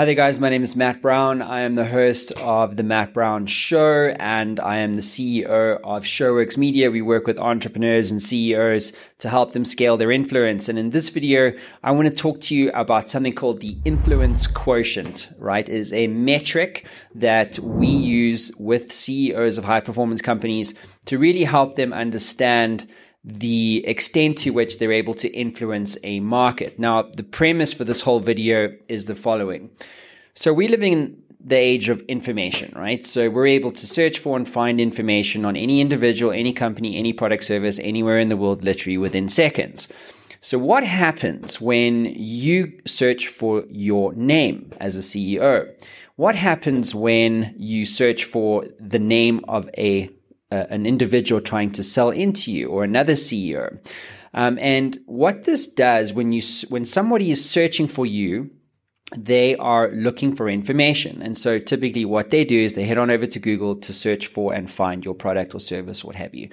Hi there, guys. My name is Matt Brown. I am the host of The Matt Brown Show, and I am the CEO of Showworx Media. We work with entrepreneurs and CEOs to help them scale their influence. And in this video, I want to talk to you about something called the influence quotient, right? It is a metric that we use with CEOs of high performance companies to really help them understand the extent to which they're able to influence a market. Now, the premise for this whole video is the following. So, we live in the age of information, right? So, we're able to search for and find information on any individual, any company, any product service, anywhere in the world, literally within seconds. So, what happens when you search for your name as a CEO? What happens when you search for the name of a an individual trying to sell into you or another CEO. Um, and what this does when you when somebody is searching for you, they are looking for information. And so typically what they do is they head on over to Google to search for and find your product or service, or what have you.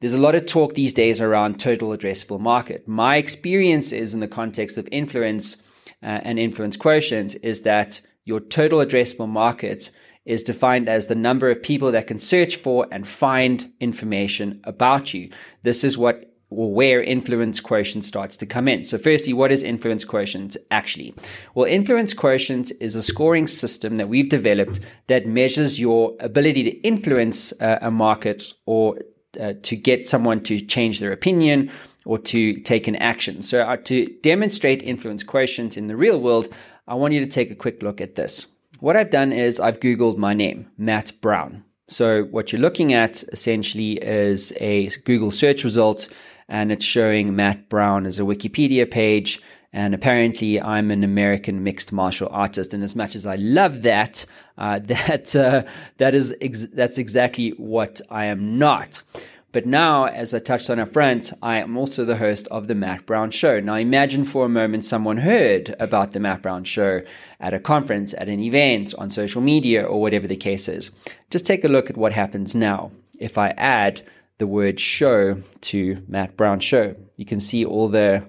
There's a lot of talk these days around total addressable market. My experience is in the context of influence uh, and influence quotient is that your total addressable market is defined as the number of people that can search for and find information about you. This is what or where influence quotient starts to come in. So, firstly, what is influence quotient actually? Well, influence quotient is a scoring system that we've developed that measures your ability to influence uh, a market or uh, to get someone to change their opinion or to take an action. So, uh, to demonstrate influence quotient in the real world, I want you to take a quick look at this. What I've done is I've Googled my name, Matt Brown. So what you're looking at essentially is a Google search result and it's showing Matt Brown as a Wikipedia page. And apparently, I'm an American mixed martial artist. And as much as I love that, uh, that uh, that is ex- that's exactly what I am not. But now, as I touched on up front, I am also the host of The Matt Brown Show. Now, imagine for a moment someone heard about The Matt Brown Show at a conference, at an event, on social media, or whatever the case is. Just take a look at what happens now. If I add the word show to Matt Brown Show, you can see all the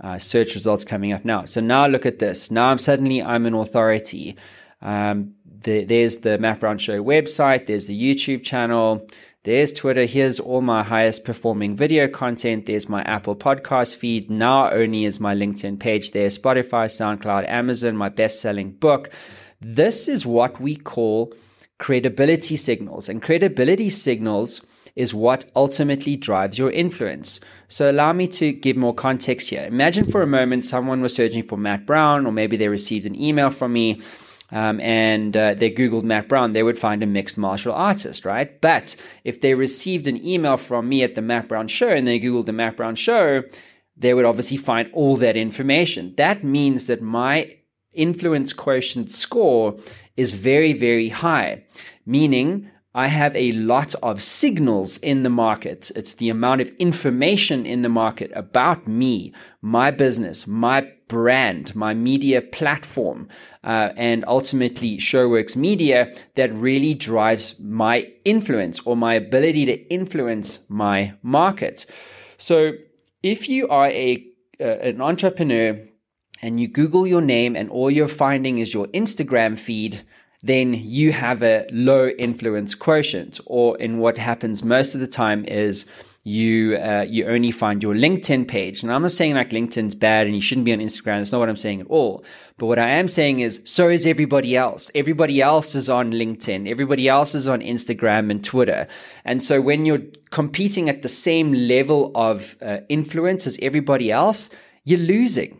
uh, search results coming up now. So now look at this. Now I'm suddenly I'm an authority. Um, the, there's the Matt Brown Show website. There's the YouTube channel. There's Twitter. Here's all my highest performing video content. There's my Apple podcast feed. Now only is my LinkedIn page there. Spotify, SoundCloud, Amazon, my best selling book. This is what we call credibility signals. And credibility signals is what ultimately drives your influence. So allow me to give more context here. Imagine for a moment someone was searching for Matt Brown, or maybe they received an email from me um, and uh, they Googled Matt Brown, they would find a mixed martial artist, right? But if they received an email from me at the Matt Brown Show and they Googled the Matt Brown Show, they would obviously find all that information. That means that my influence quotient score is very, very high, meaning I have a lot of signals in the market. It's the amount of information in the market about me, my business, my brand, my media platform, uh, and ultimately Showworx Media that really drives my influence or my ability to influence my market. So if you are a uh, an entrepreneur and you Google your name and all you're finding is your Instagram feed, then you have a low influence quotient. Or in what happens most of the time is you uh, you only find your LinkedIn page. And I'm not saying like LinkedIn's bad and you shouldn't be on Instagram. That's not what I'm saying at all. But what I am saying is so is everybody else. Everybody else is on LinkedIn. Everybody else is on Instagram and Twitter. And so when you're competing at the same level of uh, influence as everybody else, you're losing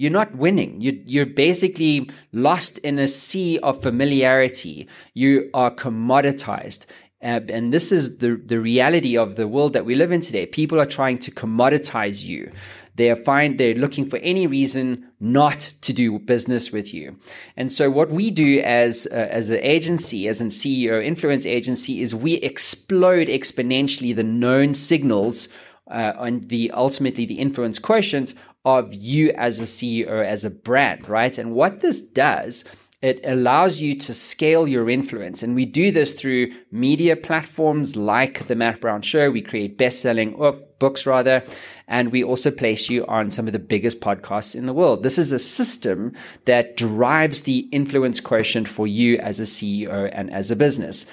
you're not winning. You, you're basically lost in a sea of familiarity. You are commoditized. Uh, and this is the, the reality of the world that we live in today. People are trying to commoditize you. They are find they're looking for any reason not to do business with you. And so what we do as uh, as an agency, as an CEO influence agency, is we explode exponentially the known signals uh, and the ultimately the influence quotient of you as a CEO, as a brand, right? And what this does, it allows you to scale your influence. And we do this through media platforms like The Matt Brown Show. We create best selling books rather. And we also place you on some of the biggest podcasts in the world. This is a system that drives the influence quotient for you as a CEO and as a business.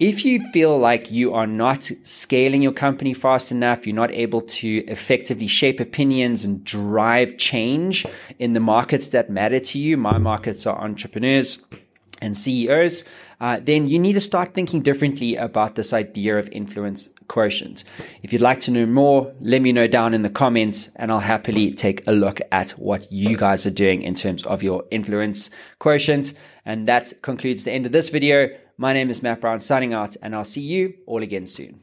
If you feel like you are not scaling your company fast enough, you're not able to effectively shape opinions and drive change in the markets that matter to you, my markets are entrepreneurs and CEOs, uh, then you need to start thinking differently about this idea of influence quotient. If you'd like to know more, let me know down in the comments and I'll happily take a look at what you guys are doing in terms of your influence quotient. And that concludes the end of this video. My name is Matt Brown signing out, and I'll see you all again soon.